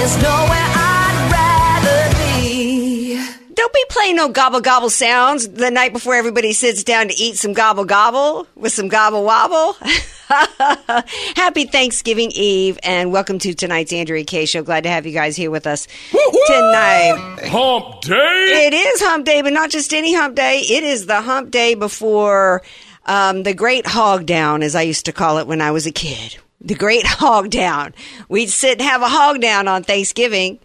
there's nowhere I'd rather be. Don't be playing no gobble gobble sounds the night before everybody sits down to eat some gobble gobble with some gobble wobble. Happy Thanksgiving Eve and welcome to tonight's Andrea K show. Glad to have you guys here with us tonight. Hump day. It is hump day, but not just any hump day. It is the hump day before um, the great hog down, as I used to call it when I was a kid. The great hog down. We'd sit and have a hog down on Thanksgiving.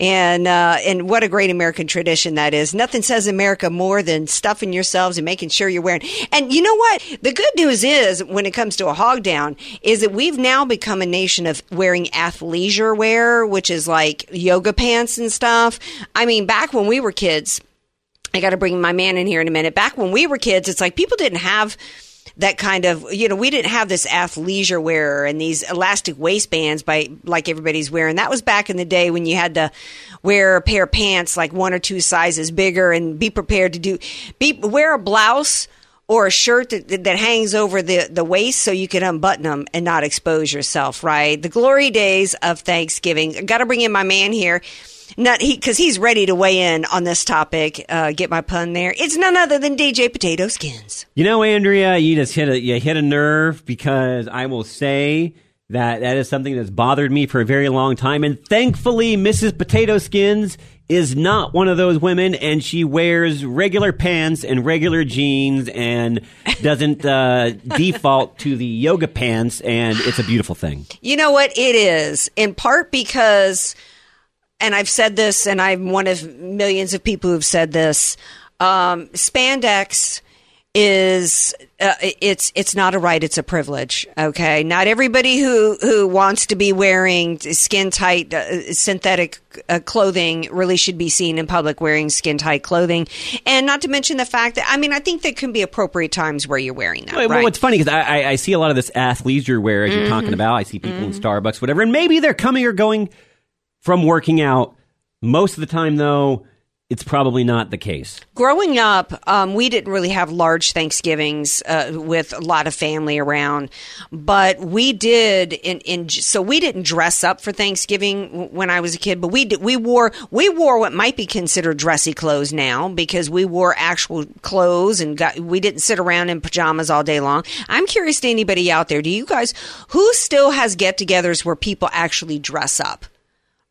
And uh, and what a great American tradition that is. Nothing says America more than stuffing yourselves and making sure you're wearing. And you know what? The good news is when it comes to a hog down is that we've now become a nation of wearing athleisure wear, which is like yoga pants and stuff. I mean, back when we were kids, I got to bring my man in here in a minute. Back when we were kids, it's like people didn't have that kind of, you know, we didn't have this athleisure wear and these elastic waistbands by like everybody's wearing. That was back in the day when you had to wear a pair of pants like one or two sizes bigger and be prepared to do, be, wear a blouse or a shirt that, that hangs over the, the waist so you can unbutton them and not expose yourself, right? The glory days of Thanksgiving. Got to bring in my man here. Not he because he's ready to weigh in on this topic. Uh, get my pun there. It's none other than DJ Potato Skins. You know, Andrea, you just hit a you hit a nerve because I will say that that is something that's bothered me for a very long time, and thankfully, Mrs. Potato Skins is not one of those women, and she wears regular pants and regular jeans and doesn't uh, default to the yoga pants, and it's a beautiful thing. You know what it is in part because, and I've said this, and I'm one of millions of people who've said this. Um, spandex is uh, it's it's not a right it's a privilege okay not everybody who who wants to be wearing skin tight uh, synthetic uh, clothing really should be seen in public wearing skin tight clothing and not to mention the fact that i mean i think there can be appropriate times where you're wearing that Well, right? what's funny because I, I, I see a lot of this athleisure wear as you're talking about. I see people in Starbucks, whatever, and maybe they're coming or going from working out. Most of the time, though, it's probably not the case. growing up, um, we didn't really have large Thanksgivings uh, with a lot of family around, but we did. In, in so we didn't dress up for Thanksgiving when I was a kid, but we did, we wore we wore what might be considered dressy clothes now because we wore actual clothes and got, we didn't sit around in pajamas all day long. I'm curious to anybody out there, do you guys who still has get-togethers where people actually dress up?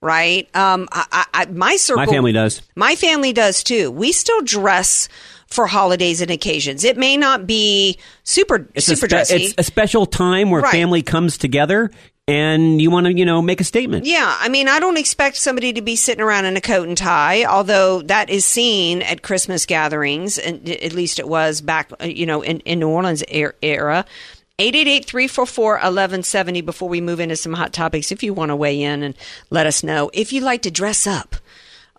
Right, um, I, I, my circle, My family does. my family does too. We still dress for holidays and occasions. It may not be super It's super a, spe- dressy. it's a special time where Right. family comes together and you want to, you know, make a statement. yeah, I mean, I don't expect somebody to be sitting around in a coat and tie, although that is seen at Christmas gatherings, and at least it was back, uh, you know, in, in New Orleans er- era. 888-344-1170 before we move into some hot topics if you want to weigh in and let us know if you'd like to dress up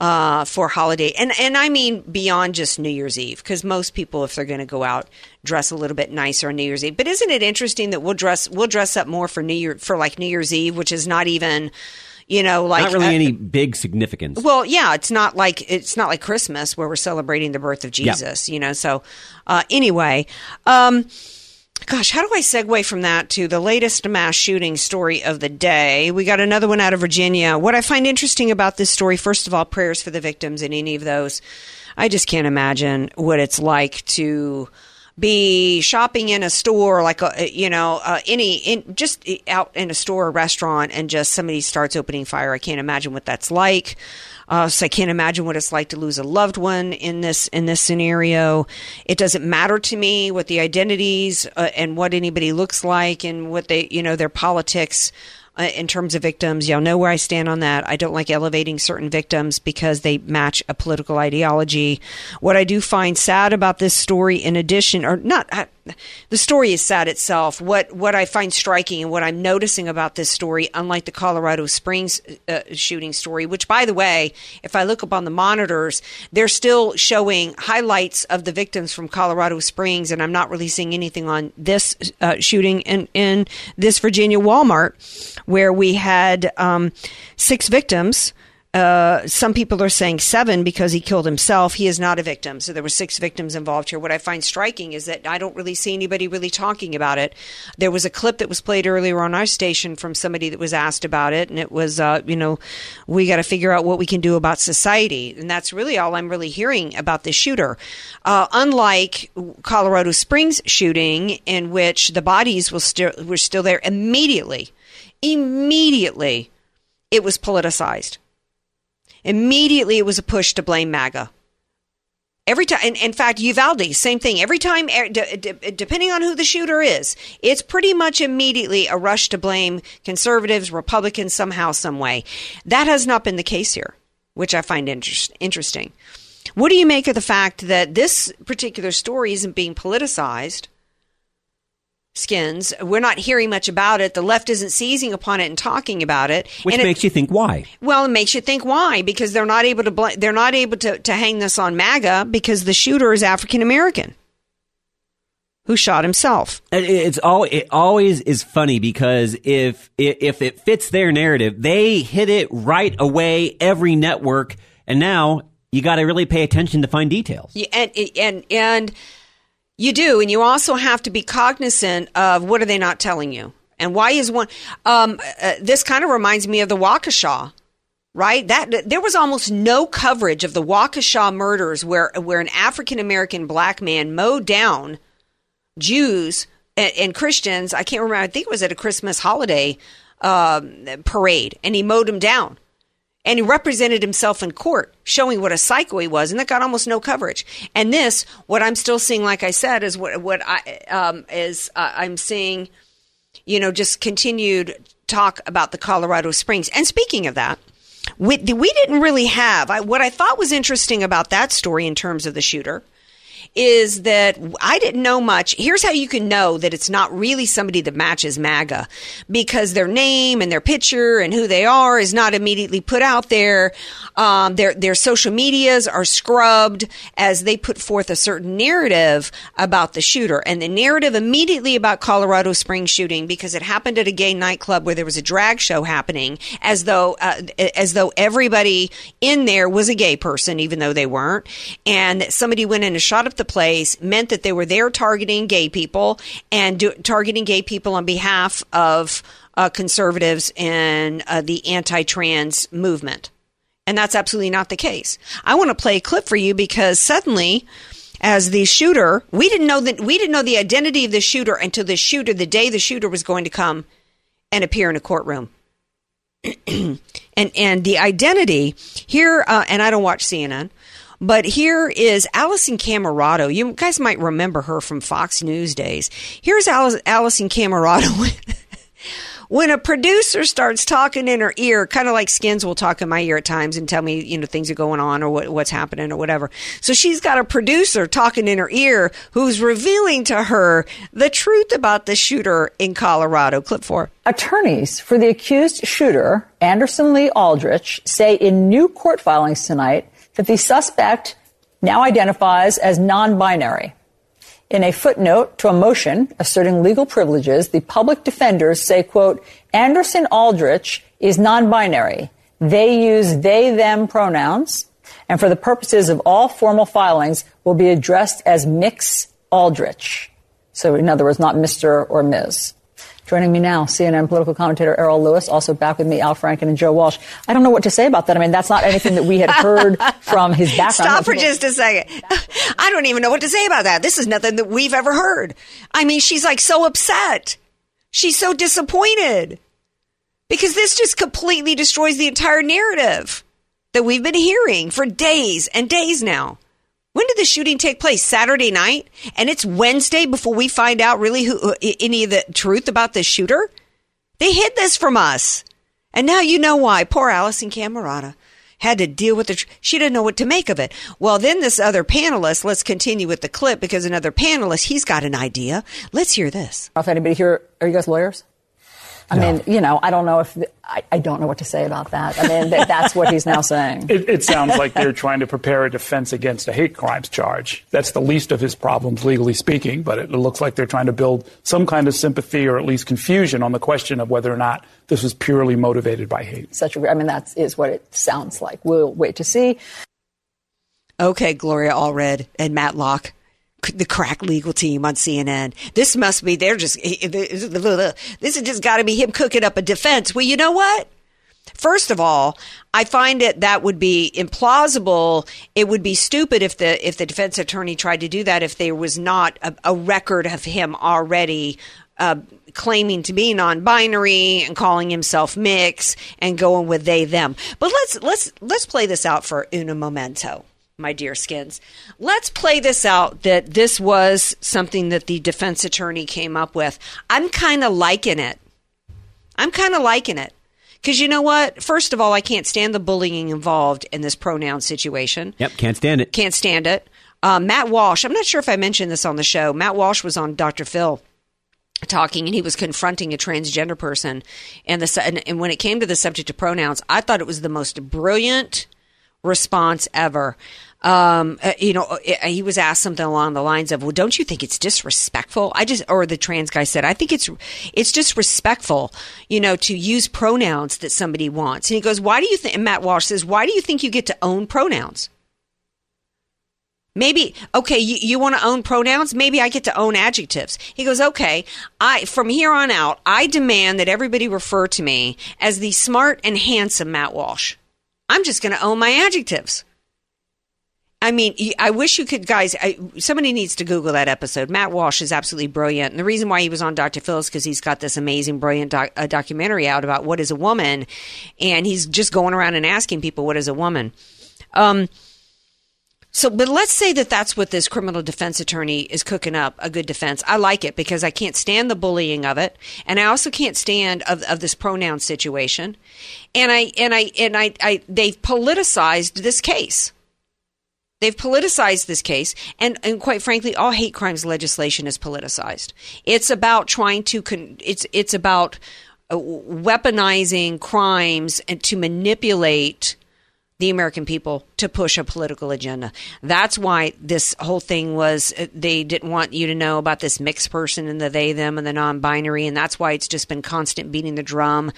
uh, for holiday and and I mean beyond just New Year's Eve because most people if they're going to go out dress a little bit nicer on New Year's Eve but isn't it interesting that we'll dress we'll dress up more for New Year for like New Year's Eve which is not even you know like Not really uh, any big significance. well, yeah, it's not like it's not like Christmas where we're celebrating the birth of Jesus, you know. So, uh, anyway, um, gosh, how do I segue from that to the latest mass shooting story of the day? We got another one out of Virginia. What I find interesting about this story, first of all, prayers for the victims in any of those. I just can't imagine what it's like to be shopping in a store like a, you know uh, any in just out in a store or restaurant and just somebody starts opening fire i can't imagine what that's like uh, so i can't imagine what it's like to lose a loved one in this in this scenario it doesn't matter to me what the identities uh, and what anybody looks like and what they you know their politics uh, in terms of victims. Y'all know where I stand on that. I don't like elevating certain victims because they match a political ideology. What I do find sad about this story, in addition, or not, the story is sad itself. What what I find striking and what I'm noticing about this story, unlike the Colorado Springs uh, shooting story, which by the way, if I look up on the monitors, they're still showing highlights of the victims from Colorado Springs, and I'm not releasing anything on this uh, shooting in in this Virginia Walmart where we had um, six victims. Uh, some people are saying seven because he killed himself. He is not a victim. So there were six victims involved here. What I find striking is that I don't really see anybody really talking about it. There was a clip that was played earlier on our station from somebody that was asked about it, and it was, uh, you know, we got to figure out what we can do about society. And that's really all I'm really hearing about this shooter. Uh, unlike Colorado Springs shooting, in which the bodies still were still there immediately immediately it was politicized. Immediately it was a push to blame MAGA. Every time, in, fact, Uvalde, same thing. Every time, er, depending on who the shooter is, it's pretty much immediately a rush to blame conservatives, Republicans, somehow, some way. That has not been the case here, which I find interest, interesting. What do you make of the fact that this particular story isn't being politicized? Skins. We're not hearing much about it. The left isn't seizing upon it and talking about it. Which and makes it, you think why? Well, it makes you think why because they're not able to bl- they're not able to, to hang this on MAGA because the shooter is African American who shot himself. It's all it always is funny because if if it fits their narrative, they hit it right away every network, and now you got to really pay attention to find details. Yeah, and and and you do, and you also have to be cognizant of what are they not telling you, and why is one. Um, uh, this kind of reminds me of the Waukesha, right? That there was almost no coverage of the Waukesha murders, where where an African American black man mowed down Jews and, and, Christians. I can't remember. I think it was at a Christmas holiday um, parade, and he mowed them down and he represented himself in court, showing what a psycho he was, and that got almost no coverage. And this, what I'm still seeing, like I said, is what what I um, is uh, I'm seeing, you know, just continued talk about the Colorado Springs. And speaking of that, we, we didn't really have I, what I thought was interesting about that story in terms of the shooter is that I didn't know much. Here's how you can know that it's not really somebody that matches MAGA because their name and their picture and who they are is not immediately put out there. Um, their their social medias are scrubbed as they put forth a certain narrative about the shooter, and the narrative immediately about Colorado Springs shooting because it happened at a gay nightclub where there was a drag show happening, as though uh, as though everybody in there was a gay person, even though they weren't, and somebody went in and shot up the place meant that they were there targeting gay people and do, targeting gay people on behalf of uh, conservatives and uh, the anti-trans movement. And that's absolutely not the case. I want to play a clip for you because suddenly, as the shooter, we didn't know that we didn't know the identity of the shooter until the shooter, the day the shooter was going to come and appear in a courtroom. and and the identity here, uh, and I don't watch CNN, but here is Alisyn Camerota. You guys might remember her from Fox News days. Here's Alisyn Camerota. when a producer starts talking in her ear, kind of like Skins will talk in my ear at times and tell me, you know, things are going on or what, what's happening or whatever. So she's got a producer talking in her ear who's revealing to her the truth about the shooter in Colorado. Clip four. Attorneys for the accused shooter, Anderson Lee Aldrich, say in new court filings tonight that the suspect now identifies as non-binary. In a footnote to a motion asserting legal privileges, the public defenders say, quote, Anderson Aldrich is non-binary. They use they, them pronouns, and for the purposes of all formal filings will be addressed as Mix Aldrich. So in other words, not Mr. or Ms. Joining me now, CNN political commentator Errol Louis, also back with me, Al Franken and Joe Walsh. I don't know what to say about that. I mean, that's not anything that we had heard from his background. Stop for just a second. I don't even know what to say about that. This is nothing that we've ever heard. I mean, she's like so upset. She's so disappointed because this just completely destroys the entire narrative that we've been hearing for days and days now. When did the shooting take place? Saturday night? And it's Wednesday before we find out really who, uh, any of the truth about the shooter? They hid this from us. And now you know why. Poor Alisyn Camerota had to deal with the. Tr- she didn't know what to make of it. Well, then this other panelist. Let's continue with the clip because another panelist. He's got an idea. Let's hear this. If anybody here, are you guys lawyers? I mean, you know, I don't know if I, I don't know what to say about that. I mean, th- that's what he's now saying. It, it sounds like they're trying to prepare a defense against a hate crimes charge. That's the least of his problems, legally speaking, but it looks like they're trying to build some kind of sympathy or at least confusion on the question of whether or not this was purely motivated by hate. Such a, I mean, that is what it sounds like. We'll wait to see. Okay, Gloria Allred and Matlock, c- the crack legal team on CNN. This must be, they're just, this has just got to be him cooking up a defense. Well, you know what? First of all, I find it that would be implausible. It would be stupid if the if the defense attorney tried to do that if there was not a, a record of him already uh, claiming to be non-binary and calling himself mix and going with they them. But let's let's let's play this out for una momento, my dear skins. Let's play this out that this was something that the defense attorney came up with. I'm kind of liking it. I'm kind of liking it. Because you know what? First of all, I can't stand the bullying involved in this pronoun situation. Yep, can't stand it. Can't stand it. Um, Matt Walsh, I'm not sure if I mentioned this on the show. Matt Walsh was on Dr. Phil talking and he was confronting a transgender person and the and, and when it came to the subject of pronouns i thought it was the most brilliant response ever um, uh, you know, uh, he was asked something along the lines of, "Well, don't you think it's disrespectful?" I just, or the trans guy said, "I think it's it's disrespectful, you know, to use pronouns that somebody wants." And he goes, "Why do you think?" Matt Walsh says, "Why do you think you get to own pronouns?" Maybe okay, you, you want to own pronouns? Maybe I get to own adjectives. He goes, okay. I from here on out, I demand that everybody refer to me as the smart and handsome Matt Walsh. I'm just going to own my adjectives. I mean, I wish you could, guys. I, somebody needs to Google that episode. Matt Walsh is absolutely brilliant, and the reason why he was on Dr. Phil is because he's got this amazing, brilliant doc, uh, documentary out about what is a woman, and he's just going around and asking people what is a woman. Um, so, but let's say that that's what this criminal defense attorney is cooking up a good defense. I like it because I can't stand the bullying of it, and I also can't stand of, of this pronoun situation. And I and I and I, I they've politicized this case. They've politicized this case, and, and quite frankly, all hate crimes legislation is politicized. It's about trying to con- it's it's about uh, weaponizing crimes and to manipulate the American people to push a political agenda. That's why this whole thing was uh, they didn't want you to know about this mixed person and the they them and the non-binary and that's why it's just been constant beating the drum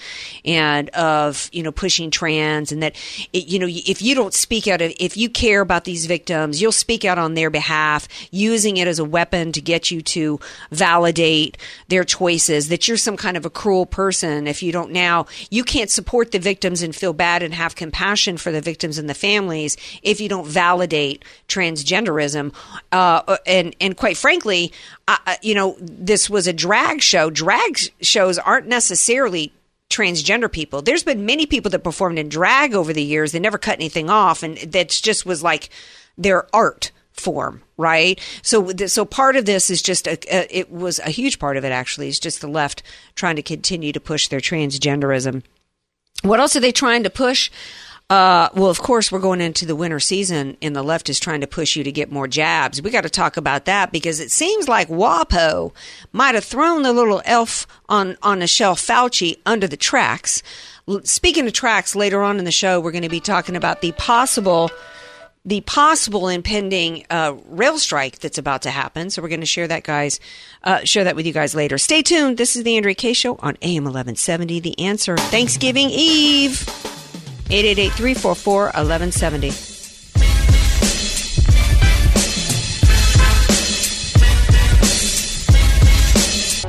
and of you know pushing trans and that it, you know if you don't speak out if you care about these victims you'll speak out on their behalf using it as a weapon to get you to validate their choices that you're some kind of a cruel person if you don't now you can't support the victims and feel bad and have compassion for the victims and the families if you don't validate transgenderism. Uh, and and quite frankly, uh, you know, this was a drag show. Drag shows aren't necessarily transgender people. There's been many people that performed in drag over the years. They never cut anything off, and that just was like their art form, right? So, so part of this is just a, a, it was a huge part of it actually is just the left trying to continue to push their transgenderism. What else are they trying to push? Uh, well, of course, we're going into the winter season, and the left is trying to push you to get more jabs. We got to talk about that because it seems like WAPO might have thrown the little elf on on shelf Fauci under the tracks. Speaking of tracks, later on in the show, we're going to be talking about the possible the possible impending uh, rail strike that's about to happen. So we're going to share that, guys. Uh, share that with you guys later. Stay tuned. This is the Andrea K Show on AM 1170. The answer. Thanksgiving Eve. 888-344-1170.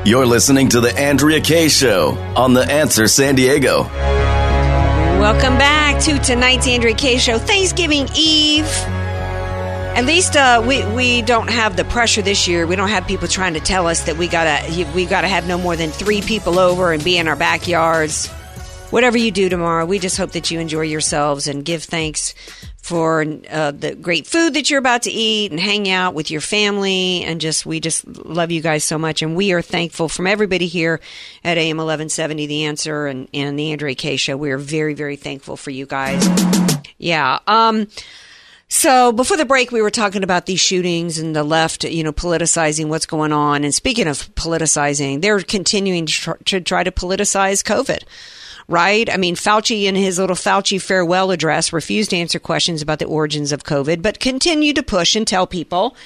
You're listening to The Andrea K Show on The Answer San Diego. Welcome back to tonight's Andrea K Show, Thanksgiving Eve. At least uh, we we don't have the pressure this year. We don't have people trying to tell us that we gotta we gotta have no more than three people over and be in our backyards. Whatever you do tomorrow, we just hope that you enjoy yourselves and give thanks for uh, the great food that you're about to eat and hang out with your family and just we just love you guys so much and we are thankful from everybody here at AM 1170 The Answer and and the Andrea K show. We are very very thankful for you guys. Yeah. Um so before the break, we were talking about these shootings and the left, you know, politicizing what's going on. And speaking of politicizing, they're continuing to to try to politicize COVID. Right? I mean, Fauci in his little Fauci farewell address refused to answer questions about the origins of COVID, but continued to push and tell people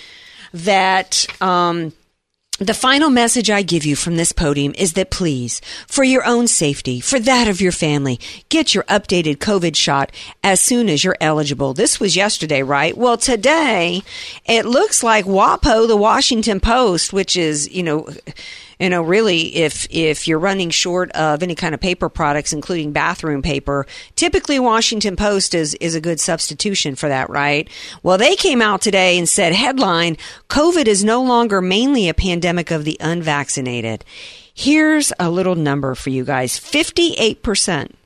that, um, the final message I give you from this podium is that please, for your own safety, for that of your family, get your updated COVID shot as soon as you're eligible. This was yesterday, right? Well, today it looks like WAPO, the Washington Post, which is, you know, you know, really, if if you're running short of any kind of paper products, including bathroom paper, typically Washington Post is is a good substitution for that, right? Well, they came out today and said, headline: COVID is no longer mainly a pandemic of the unvaccinated. Here's a little number for you guys: fifty-eight percent.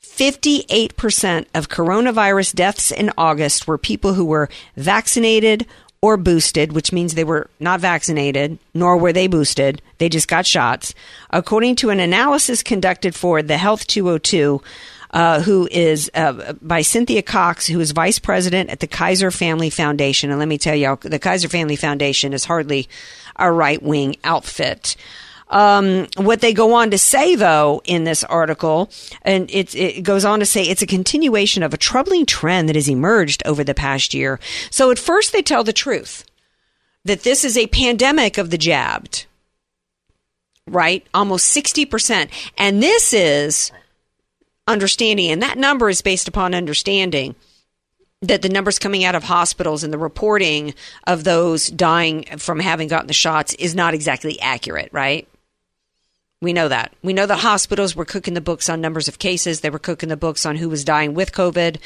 58% of coronavirus deaths in August were people who were vaccinated or boosted, which means they were not vaccinated, nor were they boosted. They just got shots. According to an analysis conducted for the Health 202, uh, who is uh, by Cynthia Cox, who is vice president at the Kaiser Family Foundation. And let me tell you, the Kaiser Family Foundation is hardly a right wing outfit. Um, what they go on to say, though, in this article, and it, it goes on to say it's a continuation of a troubling trend that has emerged over the past year. So at first, they tell the truth that this is a pandemic of the jabbed, right? Almost 60%. And this is understanding, and that number is based upon understanding that the numbers coming out of hospitals and the reporting of those dying from having gotten the shots is not exactly accurate, right? We know that. We know that hospitals were cooking the books on numbers of cases. They were cooking the books on who was dying with COVID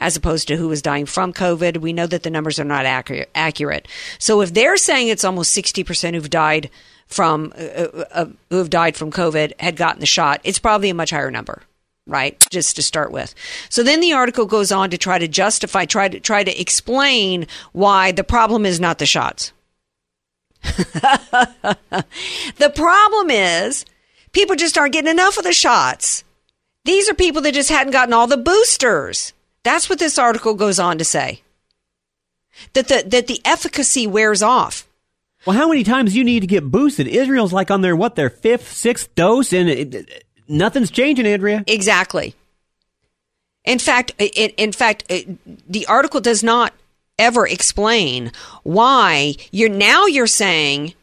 as opposed to who was dying from COVID. We know that the numbers are not accurate. So if they're saying it's almost 60% who've died from uh, uh, who have died from COVID had gotten the shot, it's probably a much higher number right just to start with so then the article goes on to try to justify try to try to explain why the problem is not the shots the problem is people just aren't getting enough of the shots these are people that just hadn't gotten all the boosters that's what this article goes on to say that the that the efficacy wears off Well, how many times do you need to get boosted? Israel's like on their what their fifth, sixth dose, and it, it- nothing's changing, Andrea. Exactly. In fact, it, in fact, the article does not ever explain why you're now you're saying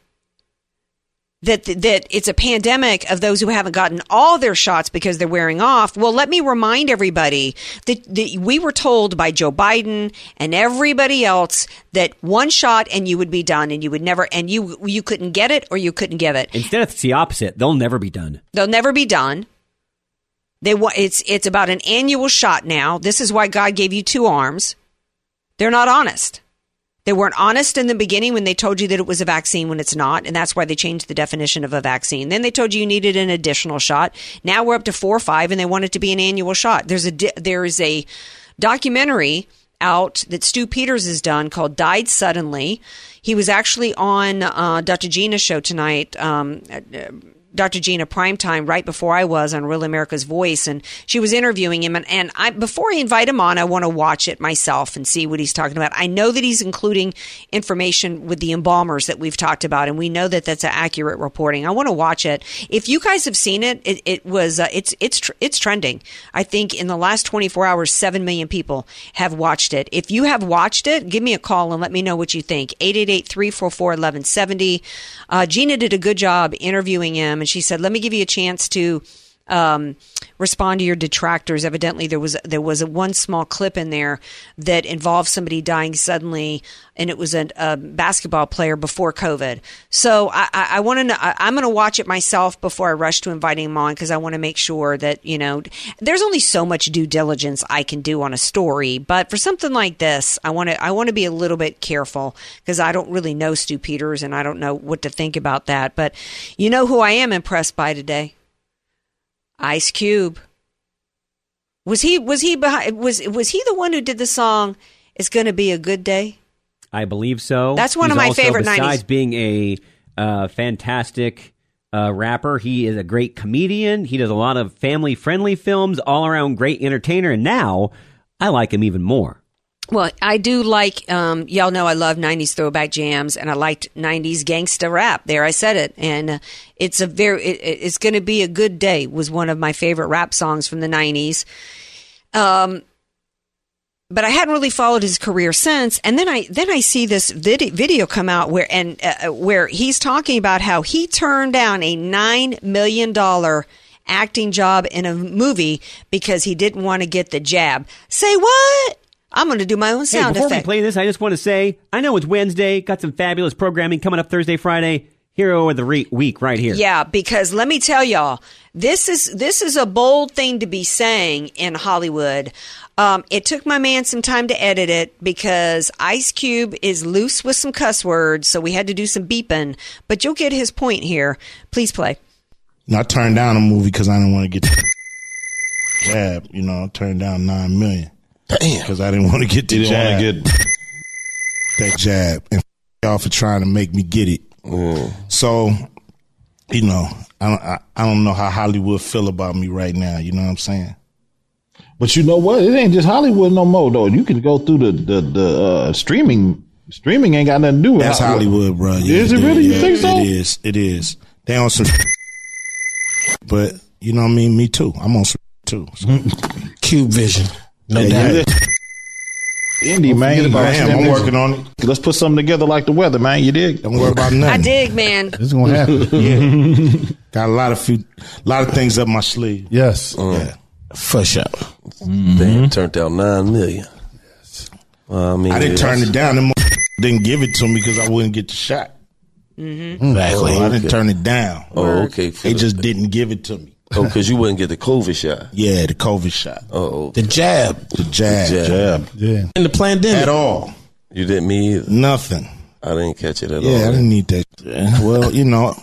that that it's a pandemic of those who haven't gotten all their shots because they're wearing off. Well, let me remind everybody that, that we were told by Joe Biden and everybody else that one shot and you would be done and you would never and you you couldn't get it or you couldn't give it. Instead, it's the opposite. They'll never be done. They'll never be done. They it's it's about an annual shot now. This is why God gave you two arms. They're not honest. They weren't honest in the beginning when they told you that it was a vaccine when it's not, and that's why they changed the definition of a vaccine. Then they told you you needed an additional shot. Now we're up to four or five, and they want it to be an annual shot. There's a there is a documentary out that Stu Peters has done called "Died Suddenly." He was actually on uh, Dr. Gina's show tonight. Um, uh, Dr. Gina Primetime right before I was on Real America's Voice, and she was interviewing him. And, and I, before I invite him on, I want to watch it myself and see what he's talking about. I know that he's including information with the embalmers that we've talked about, and we know that that's accurate reporting. I want to watch it. If you guys have seen it, it, it was uh, it's it's tr- it's trending. I think in the last 24 hours, seven million people have watched it. If you have watched it, give me a call and let me know what you think. 888-344-1170. Uh, Gina did a good job interviewing him, she said, "Let me give you a chance to." Um, respond to your detractors. Evidently, there was there was a one small clip in there that involved somebody dying suddenly, and it was a, a basketball player before COVID. So I, I, I want to know. I, I'm going to watch it myself before I rush to inviting him on because I want to make sure that you know there's only so much due diligence I can do on a story, but for something like this, I want to I want to be a little bit careful because I don't really know Stu Peters and I don't know what to think about that. But you know who I am impressed by today? Ice Cube. Was he was he behind was was he the one who did the song It's Gonna Be a Good Day? I believe so. That's one He's of my also, favorite 90s. Besides being a uh, fantastic uh, rapper, he is a great comedian. He does a lot of family friendly films, all around great entertainer. And now I like him even more. Well, I do like um, y'all know I love '90s throwback jams, and I liked '90s gangsta rap. There, I said it, and uh, it's a very it, it- it's going to be a good day. Was one of my favorite rap songs from the '90s. Um, but I hadn't really followed his career since. And then I then I see this vid- video come out where and uh, where he's talking about how he turned down a nine million dollar acting job in a movie because he didn't want to get the jab. Say what? I'm going to do my own sound Hey, sound before effect. we play this, I just want to say I know it's Wednesday, got some fabulous programming coming up Thursday, Friday. Hero of the re- week right here. Yeah, because let me tell y'all, this is this is a bold thing to be saying in Hollywood. Um, it took my man some time to edit it because Ice Cube is loose with some cuss words, so we had to do some beeping. But you'll get his point here. Please play. You know, I turned down a movie because I didn't want to get the jab. You know, I turned down nine million. Damn. Because I didn't want to get the didn't jab. want to get. that jab and y'all for trying to make me get it. So, you know, I don't, I, I don't know how Hollywood feel about me right now. You know what I'm saying? But you know what? It ain't just Hollywood no more though. You can go through the the, the uh, streaming. Streaming ain't got nothing to do with That's Hollywood, bro. Is it really? You think so? It is. It is. They on some, but you know what I mean. Me too. I'm on some too. Cube Vision. No Yeah, doubt. Indy Don't man, forget I him. I'm working on it. Let's put something together like the weather, man. You dig? Don't worry about nothing. I nothing. dig, man. It's gonna happen. yeah. Got a lot of few, lot of things up my sleeve. Yes. Uh, yeah. For sure. Mm-hmm. Damn, turned out nine million. Well, I mean, I didn't it's- turn it down. Them didn't give it to me because I wouldn't get the shot. Mm-hmm. Mm. Oh, exactly. So I didn't Okay. turn it down. Oh, okay. They just didn't give it to me. Oh, because you wouldn't get the COVID shot. Yeah, the COVID shot. Oh, The jab. The jab. The jab. Yeah. In the pandemic. At all. you didn't me either. Nothing. I didn't catch it at all. Yeah, I didn't need that. Well, you know,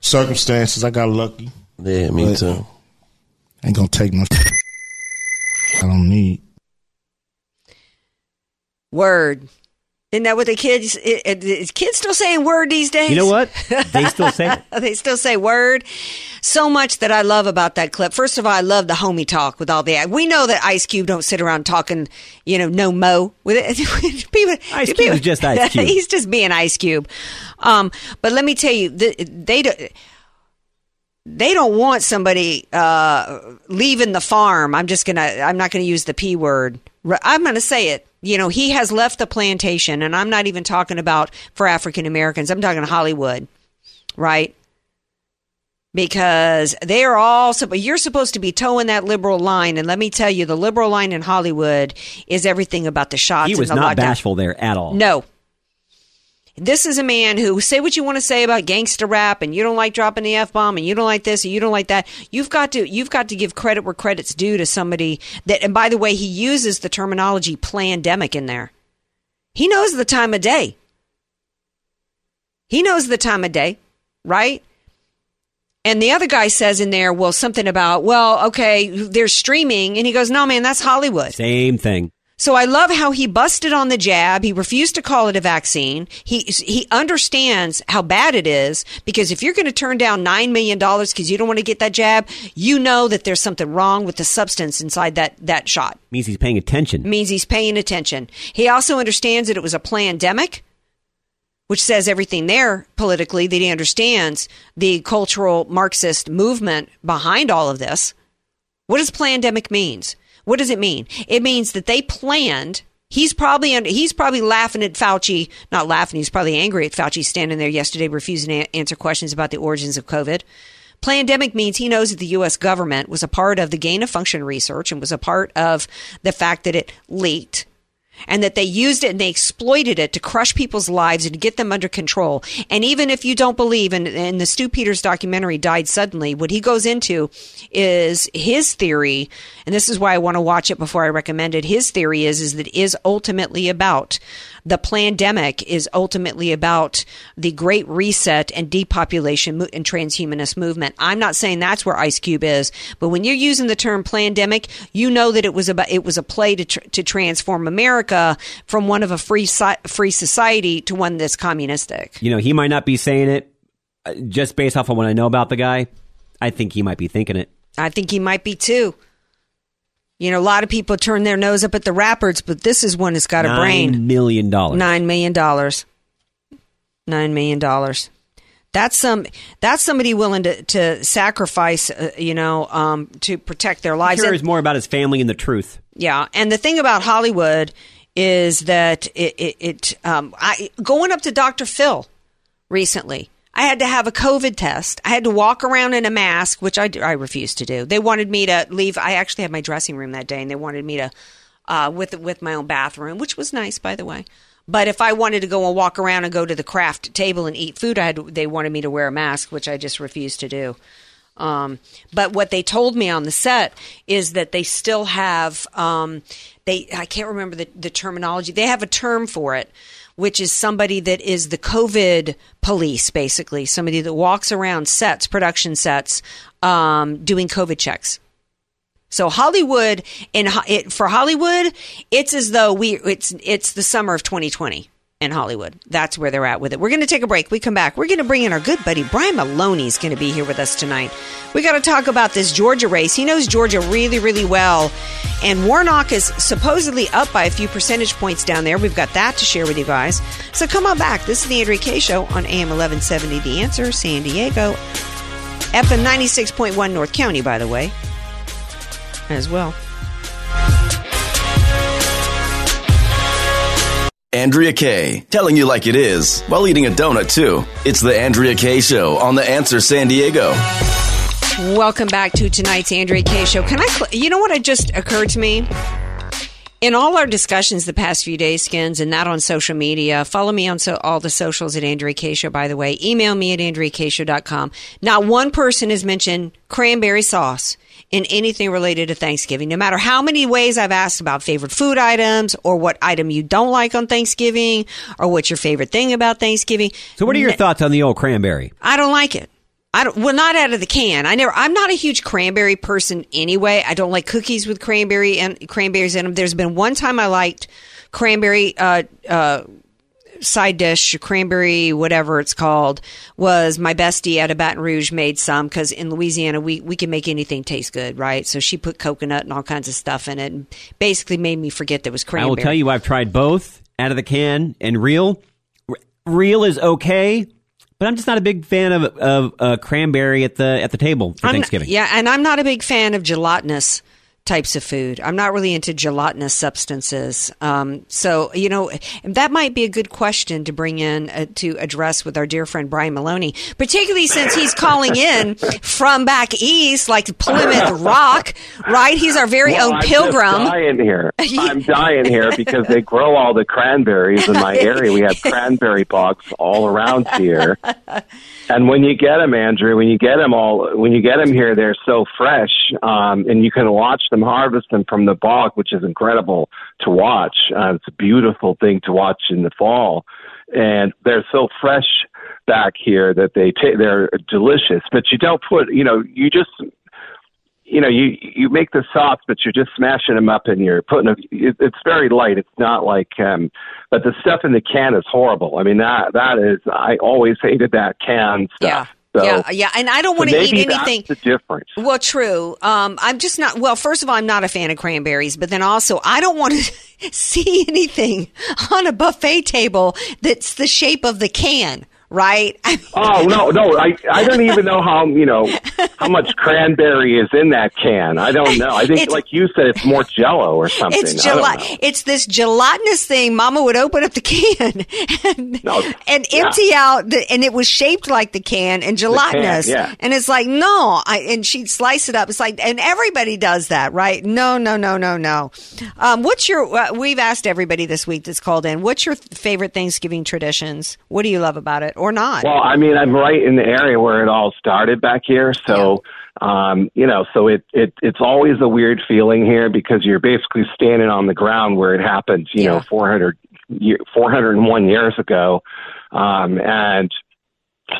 circumstances, I got lucky. Yeah, me too. Ain't gonna take no I don't need. Word. Isn't that what the kids? Is kids still saying word these days? You know what? They still say it. they still say word. So much that I love about that clip. First of all, I love the homie talk with all the. We know that Ice Cube don't sit around talking, you know, no mo with it. people, Ice Cube is just Ice Cube. He's just being Ice Cube. Um, but let me tell you, the, they don't. They don't want somebody uh, leaving the farm. I'm just gonna. I'm not gonna use the p word. I'm gonna say it. You know, he has left the plantation, and I'm not even talking about for African Americans. I'm talking Hollywood, right? because they are all you're supposed to be toeing that liberal line and let me tell you the liberal line in hollywood is everything about the shots He was and the not lockdown. bashful there at all. no this is a man who say what you want to say about gangster rap and you don't like dropping the f-bomb and you don't like this and you don't like that you've got to you've got to give credit where credit's due to somebody that and by the way he uses the terminology pandemic in there he knows the time of day he knows the time of day right and the other guy says in there, well, something about, well, okay, they're streaming. And he goes, no, man, that's Hollywood. Same thing. So I love how he busted on the jab. He refused to call it a vaccine. He he understands how bad it is because if you're going to turn down nine million dollars because you don't want to get that jab, you know that there's something wrong with the substance inside that that shot. Means he's paying attention. means he's paying attention. He also understands that it was a pandemic, which says everything there politically that he understands the cultural Marxist movement behind all of this. What does pandemic means? What does it mean? It means that they planned. He's probably he's probably laughing at Fauci, not laughing. He's probably angry at Fauci standing there yesterday refusing to answer questions about the origins of COVID. Pandemic means he knows that the U.S. government was a part of the gain of function research and was a part of the fact that it leaked and that they used it and they exploited it to crush people's lives and get them under control. And even if you don't believe, and, the Stu Peters documentary died suddenly, what he goes into is his theory, and this is why I want to watch it before I recommend it. His theory is is that it is ultimately about the pandemic is ultimately about the great reset and depopulation and transhumanist movement. I'm not saying that's where Ice Cube is, but when you're using the term pandemic, you know that it was about it was a play to tr- to transform America from one of a free si- free society to one that's communistic. You know, he might not be saying it uh, just based off of what I know about the guy. I think he might be thinking it. I think he might be too. You know, a lot of people turn their nose up at the rappers, but this is one that's got a brain. Nine million dollars. Nine million dollars. Nine million dollars. That's some. That's somebody willing to to sacrifice. Uh, you know, um, to protect their He lives. cares And- more about his family and the truth. yeah, and the thing about Hollywood is that it. it, it um, I going up to Dr. Phil recently. I had to have a COVID test. I had to walk around in a mask, which I, I refused to do. They wanted me to leave. I actually had my dressing room that day, and they wanted me to uh, with with my own bathroom, which was nice, by the way. But if I wanted to go and walk around and go to the craft table and eat food, I had they wanted me to wear a mask, which I just refused to do. Um, but what they told me on the set is that they still have um, they I can't remember the, the terminology. They have a term for it, which is somebody that is the COVID police, basically somebody that walks around sets, production sets, um, doing COVID checks. So Hollywood in it, for Hollywood, it's as though we it's it's the summer of 2020 in Hollywood. That's where they're at with it. We're going to take a break. We come back. We're going to bring in our good buddy Brian Maloney is going to be here with us tonight. We got to talk about this Georgia race. He knows Georgia really really well, and Warnock is supposedly up by a few percentage points down there. We've got that to share with you guys. So come on back. This is the Andrea K Show on AM 1170 The Answer, San Diego, FM 96.1 North County, by the way as well. Andrea Kay, telling you like it is while eating a donut too. It's the Andrea Kay Show on the Answer San Diego. Welcome back to tonight's Andrea K show. Can I, cl- you know what had just occurred to me? In all our discussions the past few days, Skins, and that on social media, follow me on so, all the socials at Andrea K Show, by the way. Email me at AndreaKShow.com. Not one person has mentioned cranberry sauce in anything related to Thanksgiving. No matter how many ways I've asked about favorite food items or what item you don't like on Thanksgiving or what's your favorite thing about Thanksgiving. So, what are your thoughts on the old cranberry? I don't like it. I don't. Well, not out of the can. I never. I'm not a huge cranberry person anyway. I don't like cookies with cranberry and cranberries in them. There's been one time I liked cranberry uh, uh, side dish, cranberry whatever it's called. Was my bestie out of Baton Rouge made some because in Louisiana we we can make anything taste good, right? So she put coconut and all kinds of stuff in it, and basically made me forget there was cranberry. I will tell you, I've tried both out of the can and real. Real is okay, but I'm just not a big fan of of uh, cranberry at the at the table for I'm not- Thanksgiving. yeah, and I'm not a big fan of gelatinous types of food. I'm not really into gelatinous substances. Um, so, you know, that might be a good question to bring in uh, to address with our dear friend Brian Maloney, particularly since he's calling in from back east, like Plymouth Rock, right? He's our very Well, own I'm pilgrim. Just dying here. I'm dying here because they grow all the cranberries in my area. We have cranberry bogs all around here. And when you get them, Andrew, when you get them all, when you get them here, they're so fresh, um, and you can watch them harvest them from the bog, which is incredible to watch. Uh, it's a beautiful thing to watch in the fall, and they're so fresh back here that they ta- they're delicious. But you don't put, you know, you just you know, you you make the sauce, but you're just smashing them up and you're putting. A, it, it's very light. It's not like, um, but the stuff in the can is horrible. I mean, that that is. I always hated that can stuff. So, yeah, yeah, and I don't want to eat anything. That's the difference. Well, true. Um, I'm just not. Well, first of all, I'm not a fan of cranberries, but then also, I don't want to see anything on a buffet table that's the shape of the can. Right? Oh no, no! I I don't even know how you know how much cranberry is in that can. I don't know. I think, It's- like you said, it's more Jello or something. It's gel- It's this gelatinous thing. Mama would open up the can and, and empty out, the, and it was shaped like the can and gelatinous. yeah. And it's like no, I, and she'd slice it up. It's like, and everybody does that, right? No, no, no, no, no. Um, what's your? Uh, we've asked everybody this week that's called in. What's your favorite Thanksgiving traditions? What do you love about it, or not? Well, I mean, I'm right in the area where it all started back here, so um, you know, so it it it's always a weird feeling here because you're basically standing on the ground where it happened, you know, 400 year, 401 years ago, um, and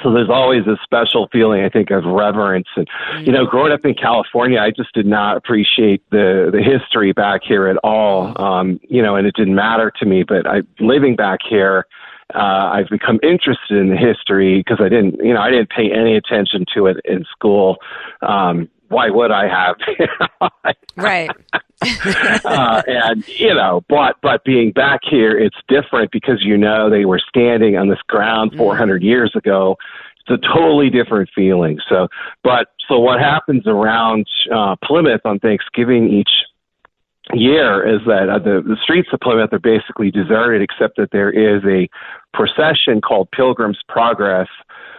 so there's always a special feeling, I think, of reverence. And you know, growing up in California, I just did not appreciate the the history back here at all. Um, you know, and it didn't matter to me. But I living back here, uh, I've become interested in the history because I didn't, you know, I didn't pay any attention to it in school. Um, why would I have? right. uh, and you know, but but being back here, it's different because you know they were standing on this ground 400 years ago. It's a totally different feeling. So, but so what happens around uh, Plymouth on Thanksgiving each year is that uh, the the streets of Plymouth are basically deserted, except that there is a procession called Pilgrim's Progress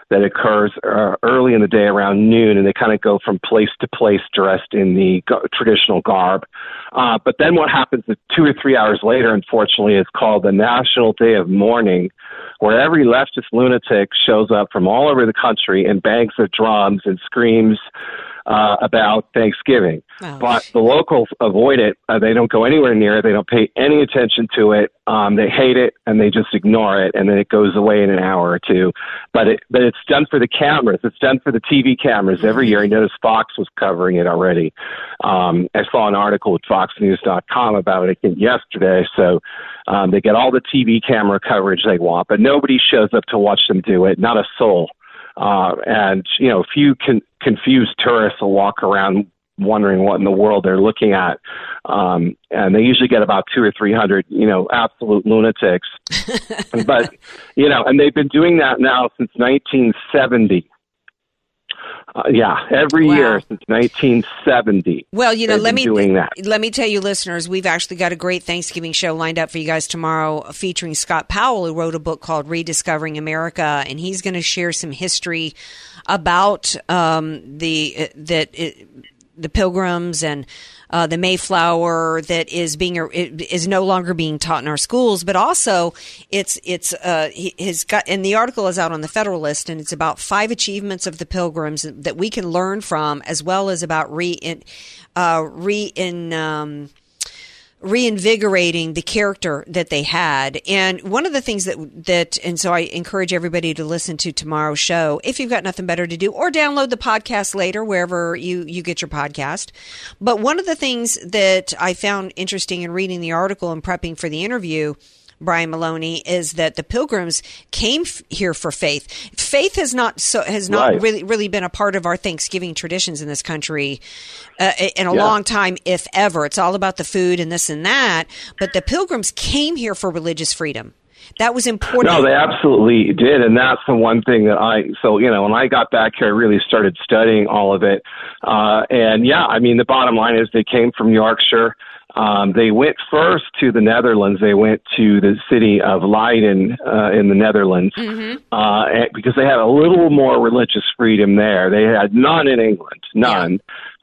that occurs uh, early in the day around noon, and they kind of go from place to place dressed in the go- traditional garb. Uh, but then what happens is two or three hours later, unfortunately, is called the National Day of Mourning, where every leftist lunatic shows up from all over the country and bangs their drums and screams uh, about Thanksgiving. But the locals avoid it. Uh, they don't go anywhere near it. They don't pay any attention to it. Um, they hate it and they just ignore it, and then it goes away in an hour or two. But it, but it's done for the cameras. It's done for the TV cameras every year. I noticed Fox was covering it already. Um, I saw an article with FoxNews.com about it yesterday. So um, they get all the TV camera coverage they want, but nobody shows up to watch them do it. Not a soul. Uh, and you know, a few con- confused tourists will walk around wondering what in the world they're looking at. Um, and they usually get about two or three hundred, you know, absolute lunatics. but you know, and they've been doing that now since 1970. Uh, yeah, every year since 1970. Well, you know, let me doing that. let me tell you, listeners, we've actually got a great Thanksgiving show lined up for you guys tomorrow, featuring Scott Powell, who wrote a book called "Rediscovering America," and he's going to share some history about um, the uh, that. It, the pilgrims and uh, the Mayflower that is being is no longer being taught in our schools, but also it's it's uh, his got and the article is out on the Federalist and it's about five achievements of the pilgrims that we can learn from, as well as about re in, uh, re in. Um, reinvigorating the character that they had. And one of the things that that and so I encourage everybody to listen to tomorrow's show if you've got nothing better to do or download the podcast later wherever you you get your podcast. But one of the things that I found interesting in reading the article and prepping for the interview Brian Maloney is that the pilgrims came f- here for faith. Faith has not so has not Right. really really been a part of our Thanksgiving traditions in this country uh, in a Yeah. long time, if ever. It's all about the food and this and that. But the pilgrims came here for religious freedom. That was important. No, they absolutely did, and that's the one thing that I. So you know, when I got back here, I really started studying all of it. Uh, and yeah, I mean, the bottom line is they came from Yorkshire. Um, they went first to the Netherlands. They went to the city of Leiden uh, in the Netherlands uh, and- because they had a little more religious freedom there. They had none in England, none.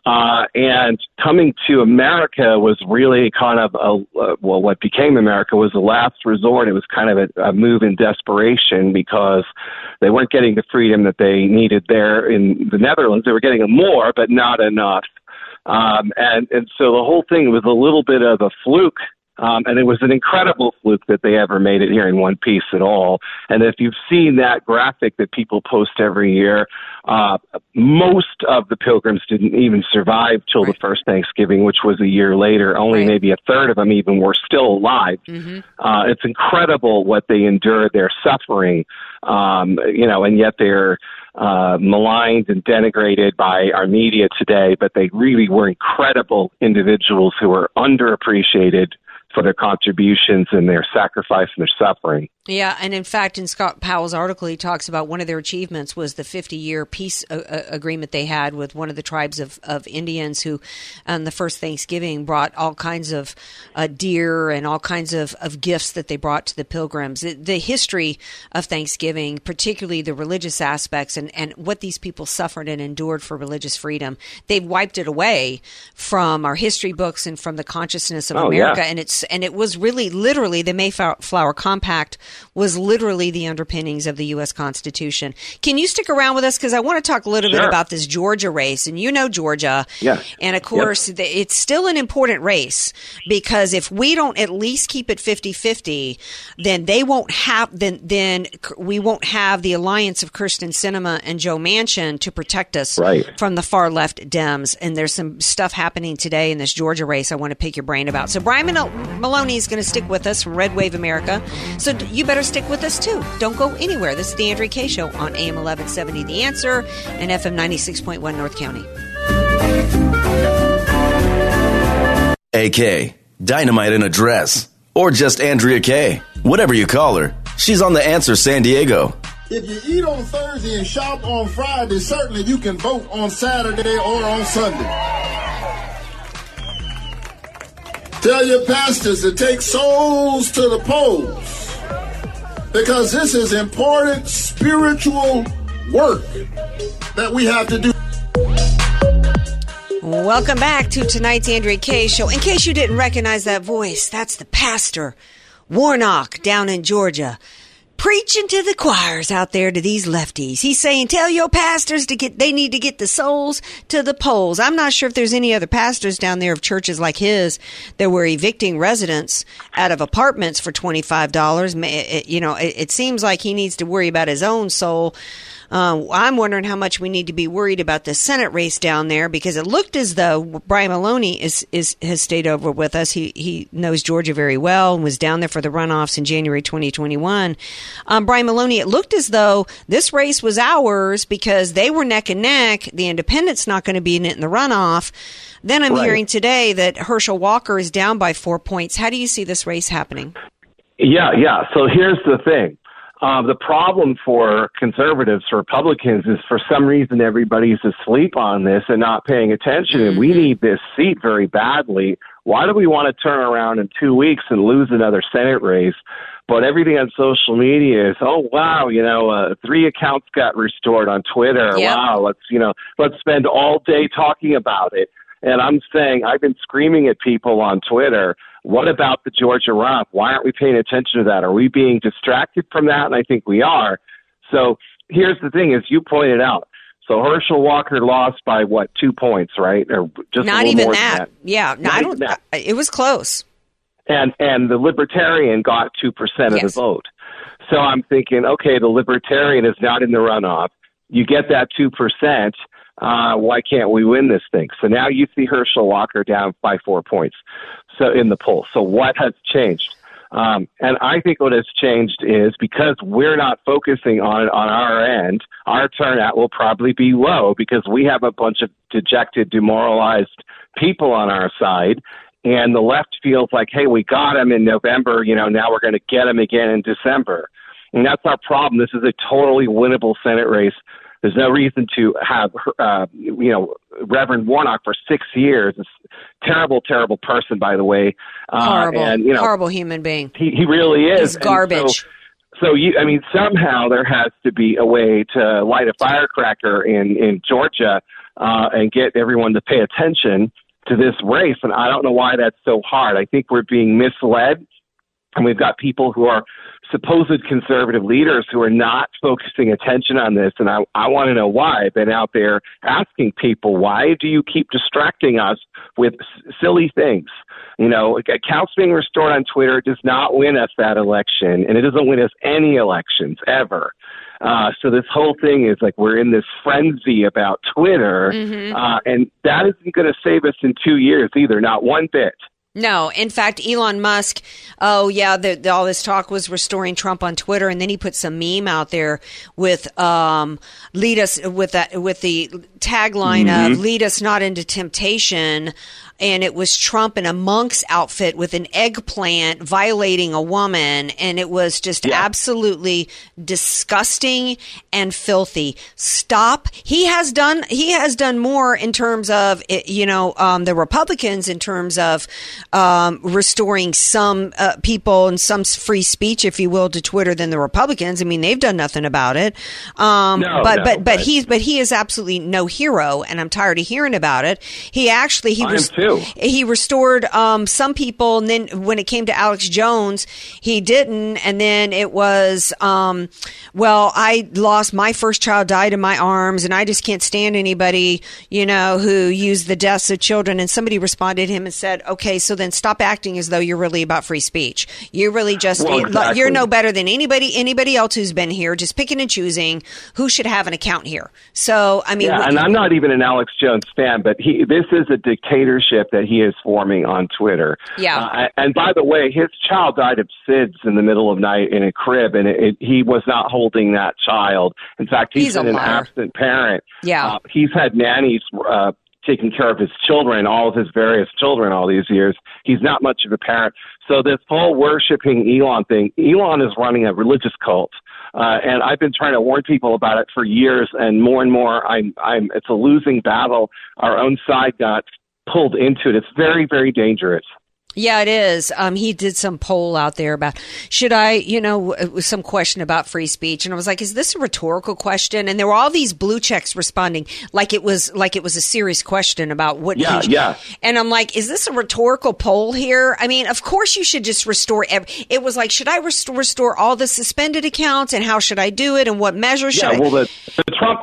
Uh, and coming to America was really kind of a, uh, well, what became America was a last resort. It was kind of a, a move in desperation because they weren't getting the freedom that they needed there in the Netherlands. They were getting more, but not enough. Um, and, and so the whole thing was a little bit of a fluke. Um, and it was an incredible fluke that they ever made it here in one piece at all. And if you've seen that graphic that people post every year, uh, most of the pilgrims didn't even survive till the first Thanksgiving, which was a year later. Only maybe a third of them even were still alive. Uh, it's incredible what they endured, their suffering, um, you know, and yet they're uh, maligned and denigrated by our media today. But they really were incredible individuals who were underappreciated for their contributions and their sacrifice and their suffering. Yeah, and in fact, in Scott Powell's article, he talks about one of their achievements was the 50-year peace uh, uh, agreement they had with one of the tribes of, of Indians who, on the first Thanksgiving, brought all kinds of uh, deer and all kinds of, of gifts that they brought to the pilgrims. The, the history of Thanksgiving, particularly the religious aspects and, and what these people suffered and endured for religious freedom, they've wiped it away from our history books and from the consciousness of Oh, America. yeah. And it's and it was really literally the Mayflower Compact was literally the underpinnings of the U.S. Constitution. Can you stick around with us because I want to talk a little bit about this Georgia race, and you know Georgia, Yes. and of course th- it's still an important race because if we don't at least keep it 50-50, then they won't have then then we won't have the alliance of Kyrsten Sinema and Joe Manchin to protect us Right. from the far left Dems. And there's some stuff happening today in this Georgia race I want to pick your brain about. So Brian Maloney is going to stick with us from Red Wave America. So you better stick with us too. Don't go anywhere. This is the Andrea Kaye Show on AM 1170 The Answer and FM 96.1 North County. AK, Dynamite in a Dress, or just Andrea Kaye. Whatever you call her, she's on The Answer San Diego. If you eat on Thursday and shop on Friday, certainly you can vote on Saturday or on Sunday. Tell your pastors to take souls to the polls because this is important spiritual work that we have to do. Welcome back to tonight's Andrea Kaye Show. In case you didn't recognize that voice, that's the pastor, Warnock, down in Georgia, preaching to the choirs out there to these lefties. He's saying, tell your pastors to get, they need to get the souls to the polls. I'm not sure if there's any other pastors down there of churches like his that were evicting residents out of apartments for $25. It- You know, it, it seems like he needs to worry about his own soul. Uh, I'm wondering how much we need to be worried about the Senate race down there because it looked as though Brian Maloney is, is has stayed over with us. He he knows Georgia very well and was down there for the runoffs in January 2021. Um, Brian Maloney, it looked as though this race was ours because they were neck and neck. The independent's not going to be in it in the runoff. Then I'm Right. hearing today that Herschel Walker is down by four points. How do you see this race happening? Yeah, yeah. So here's the thing. Uh, the problem for conservatives, for Republicans, is for some reason everybody's asleep on this and not paying attention. And we need this seat very badly. Why do we want to turn around in two weeks and lose another Senate race? But everything on social media is, oh wow, you know, uh, three accounts got restored on Twitter. Yep. Wow, let's you know, let's spend all day talking about it. And I'm saying, I've been screaming at people on Twitter, what about the Georgia rump? Why aren't we paying attention to that? Are we being distracted from that? And I think we are. So here's the thing, as you pointed out. So Herschel Walker lost by what, two points, right? Or just not even than that. Yeah, no, I don't. that. It was close. and and the libertarian got two percent of Yes. the vote. So I'm thinking, okay, the libertarian is not in the runoff. You get that two percent. Uh, why can't we win this thing? So now you see Herschel Walker down by four points. So in the poll. So what has changed? Um, and I think what has changed is because we're not focusing on it on our end, our turnout will probably be low because we have a bunch of dejected, demoralized people on our side. And the left feels like, hey, we got him in November, you know, now we're going to get him again in December. And that's our problem. This is a totally winnable Senate race. There's no reason to have, uh, you know, Reverend Warnock for six years. This terrible, terrible person, by the way. Uh, Horrible, and, you know, horrible human being. he, he really is. He's garbage. So, so you, I mean, somehow there has to be a way to light a firecracker in in Georgia uh, and get everyone to pay attention to this race. And I don't know why that's so hard. I think we're being misled, and we've got people who are supposed conservative leaders who are not focusing attention on this. And I, I want to know why. I've been out there asking people, why do you keep distracting us with s- silly things? You know, accounts being restored on Twitter does not win us that election, and it doesn't win us any elections ever. Uh, so this whole thing is like we're in this frenzy about Twitter, Mhm. uh, and that isn't going to save us in two years either, not one bit. No, in fact, Elon Musk. Oh yeah, the, the, all this talk was restoring Trump on Twitter, and then he put some meme out there with um, lead us with that with the tagline Mhm. of "Lead us not into temptation." And it was Trump in a monk's outfit with an eggplant violating a woman. And it was just absolutely disgusting and filthy. Stop. He has done, he has done more in terms of, eh, you know, um, the Republicans in terms of, um, restoring some, uh, people and some free speech, if you will, to Twitter than the Republicans. I mean, they've done nothing about it. Um, No, but, no, but, but but- he's, but he is absolutely no hero. And I'm tired of hearing about it. He actually, he too. he restored um, some people, and then when it came to Alex Jones, he didn't. And then it was, um, well, I lost my first child, died in my arms, and I just can't stand anybody, you know, who used the deaths of children. And somebody responded to him and said, "Okay, so then stop acting as though you're really about free speech. You're really just Well, you're no better than anybody anybody else who's been here, just picking and choosing who should have an account here." So, I mean, yeah, and I'm not even an Alex Jones fan, but he this is a dictatorship that he is forming on Twitter. Yeah. Uh, and by the way, his child died of SIDS in the middle of night in a crib, and it, it, he was not holding that child. In fact, he's, He's been an absent parent. Yeah. Uh, he's had nannies. Uh, Taking care of his children, all of his various children, all these years. He's not much of a parent. So this whole worshiping Elon thing, Elon is running a religious cult. Uh, and I've been trying to warn people about it for years, and more and more, I'm, I'm, it's a losing battle. Our own side got pulled into it. It's very, very dangerous. Yeah, it is. Um, he did some poll out there about should I, you know, it was some question about free speech, and I was like, is this a rhetorical question? And there were all these blue checks responding like it was like it was a serious question about what. Yeah, yeah. And I'm like, is this a rhetorical poll here? I mean, of course you should just restore. Ev- it was like, should I restore, restore all the suspended accounts, and how should I do it, and what measures should Yeah, I? well, the, the Trump.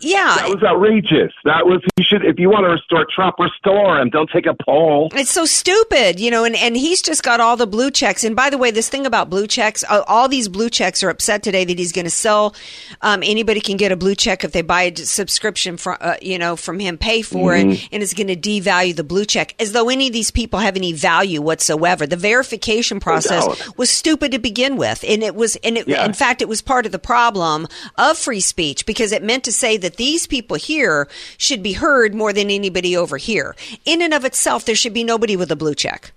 Yeah. That was outrageous. That was, you should, if you want to restore Trump, restore him. Don't take a poll. It's so stupid, you know, and, and he's just got all the blue checks. And by the way, this thing about blue checks, uh, all these blue checks are upset today that he's going to sell. Um, anybody can get a blue check if they buy a subscription from, uh, you know, from him, pay for Mhm. it, and it's going to devalue the blue check as though any of these people have any value whatsoever. The verification process was stupid to begin with. And it was, and it, Yeah. in fact, it was part of the problem of free speech because it meant to say that these people here should be heard more than anybody over here. In and of itself, there should be nobody with a blue check.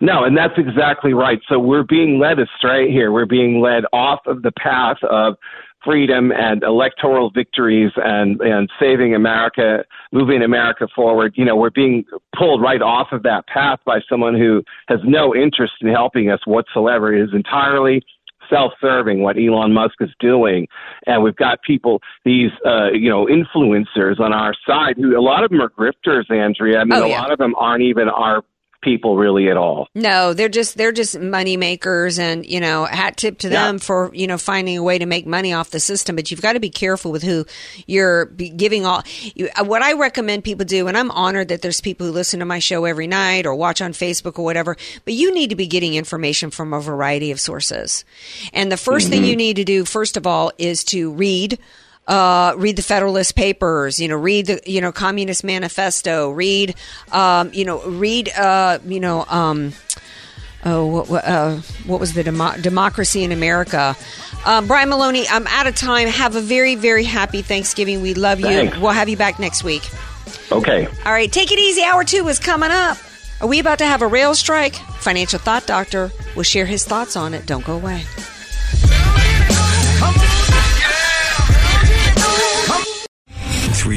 No, and that's exactly right. So we're being led astray here. We're being led off of the path of freedom and electoral victories and, and saving America, moving America forward. You know, we're being pulled right off of that path by someone who has no interest in helping us whatsoever. It is entirely self-serving what Elon Musk is doing, and we've got people, these uh, you know influencers on our side who a lot of them are grifters, Andrea. I mean, Oh, a lot of them aren't even our people really at all. No, they're just they're just money makers, and you know, hat tip to Yeah. them for you know finding a way to make money off the system. But you've got to be careful with who you're giving all. You, uh, what I recommend people do, and I'm honored that there's people who listen to my show every night or watch on Facebook or whatever. But you need to be getting information from a variety of sources. And the 1st thing Mhm. you need to do, first of all, is to read uh, read the Federalist Papers, you know, read the, you know, Communist Manifesto, read, um, you know, read, uh, you know, um, oh, what, what, uh, what was the demo- Democracy in America? Um, Brian Maloney, I'm out of time. Have a very, very happy Thanksgiving. We love you. Thanks. We'll have you back next week. Okay. All right, take it easy. Hour two is coming up. Are we about to have a rail strike? Financial Thought Doctor will share his thoughts on it. Don't go away.